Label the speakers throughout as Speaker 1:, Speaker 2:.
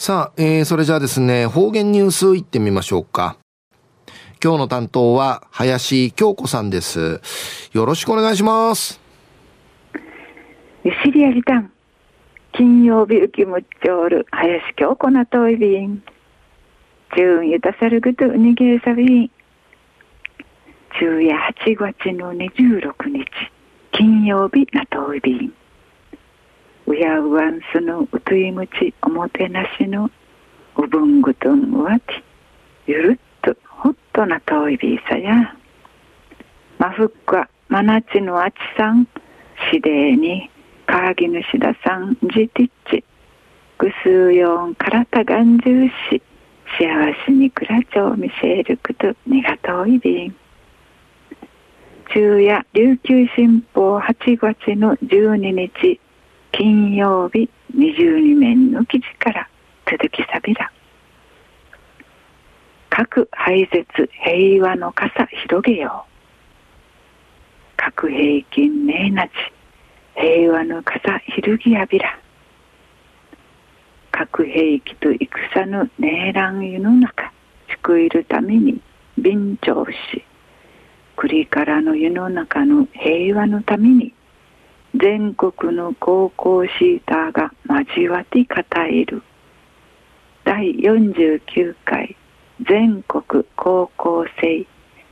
Speaker 1: さあ、えー、それじゃあですね、方言ニュースいってみましょうか。今日の担当は林京子さんです。よろしくお願いします。
Speaker 2: ゆしりやりたん。金曜日浮きむっちょる林京子なといびん。中ゆたさるぐとうにげさびん。昼夜8月の26日、金曜日なといびん。うやうわんすのうといむちおもてなしのうぶんぐとんうわきゆるっとほっとなといびさや。まふっかまなちのあちさんしでにかぎぬしださんじてっち。ぐすうよんからたがんじゅうし幸せにくらちょうみせるくとにがといびん。昼夜琉球新報8月の12日金曜日22面の記事から続きさびら核廃絶平和の傘広げよう。核平均名なち平和の傘広ぎやびら。核兵器と戦のネーラン湯の中。救えるために便乗し。栗からの世の中の平和のために全国の高校シーターが交わって語る。第49回全国高校生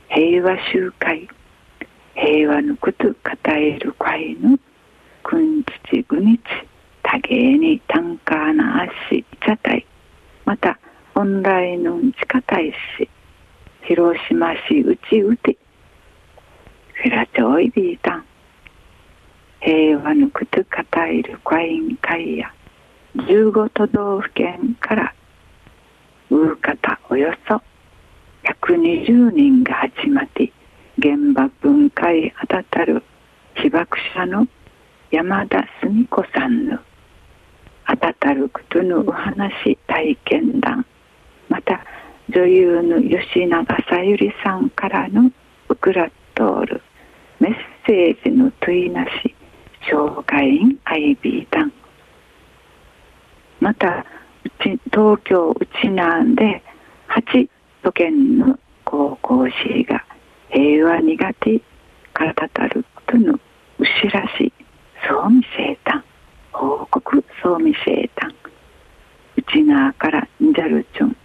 Speaker 2: 平和集会。平和のこと語える会のくんちちぐにち多芸に単価な足茶体またオンラインの地下大使広島市内うて。フェラチョイビータン。平和のこと語る会員会や15都道府県からう方およそ120人が始まって原爆分解あたたる被爆者の山田澄子さんのあたたることのお話体験談また女優の吉永さゆりさんからのウクラットールメッセージの問いなし紹介員アイビータンまた東京内南で8都県の高校生が平和苦手からたたるとのうしらしそうみせいたん報告そうみせいたん内側からんじゃるちゅん。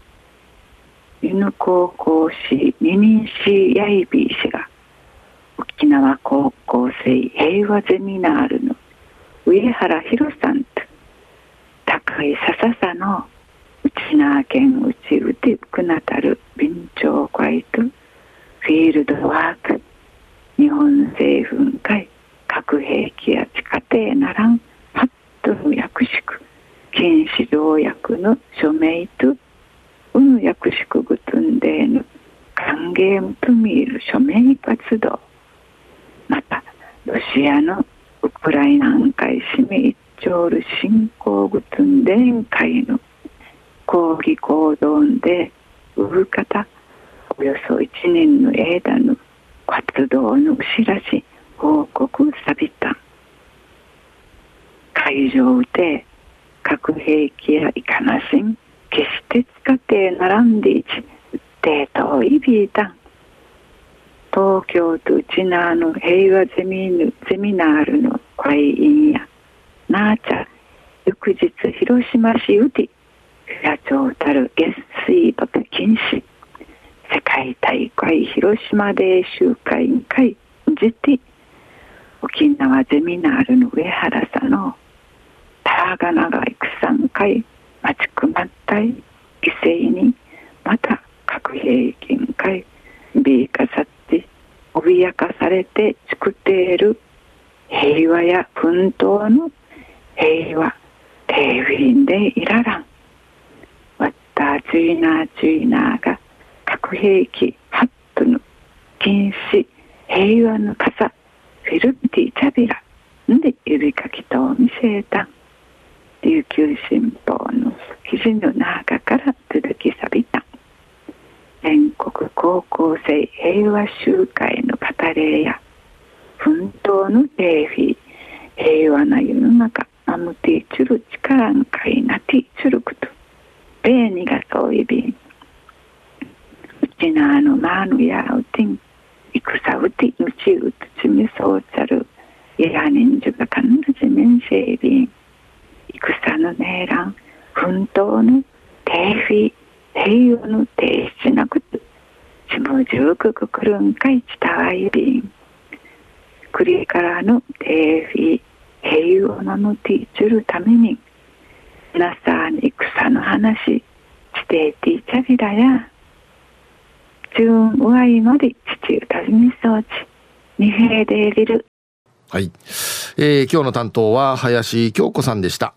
Speaker 2: 犬高校市二人市やいびい沖縄高校生平和ゼミナールの上原宏さんと高い笹さの内縄県内うてくなたる備長会とフィールドワーク日本政府会核兵器や地下艇ならんパッとの役宿禁止条約の署名とうぬ役宿ぐつんでぬ歓迎と見る署名活動。またロシアのウクライナン会市民一丁る侵攻ぐつんでん会の抗議行動でうる方およそ1年の間の活動の知らし報告さびた会場で核兵器やいかなしん決して使って並んでいちデートをいびいた東京都内縄の平和ゼミゼミナールの会員やなあちゃ翌日広島市うて野鳥たる月水爆禁止世界大会広島で集会委員会じて沖縄ゼミナールの上原さんのたが長いん会待ちくまったい犠牲にまた核兵器会ビーカサ脅かされて作っている平和や奮闘の平和テーフィンでいららん。わったチュイナーチュイナーが核兵器ハットの禁止平和の傘フィルティチャビラんで指かきと見せた琉球新報の記事の中から続きさびた全国高校生平和集会の語れや奮闘のデーフィー平和な世の中マムティチュル力んかいなティチュルクとべにがそういびん。うちなあのまぬやうてん、いくさうてうちうつちみそうちゃる、いらにんじゅがかんるじめんせいびん。戦のねえらん、奮闘の定フ平和の停止なくつ、ちむじゅうくくくるんかいちたわい。びん。くりからの定フ平和のむてい。ちるために、なさに戦の話、してい。てい。ちゃびらや。じゅんうわい。まで父歌じみそうち、二平でい。る。
Speaker 1: はい。えー、今日の担当は林京子さんでした。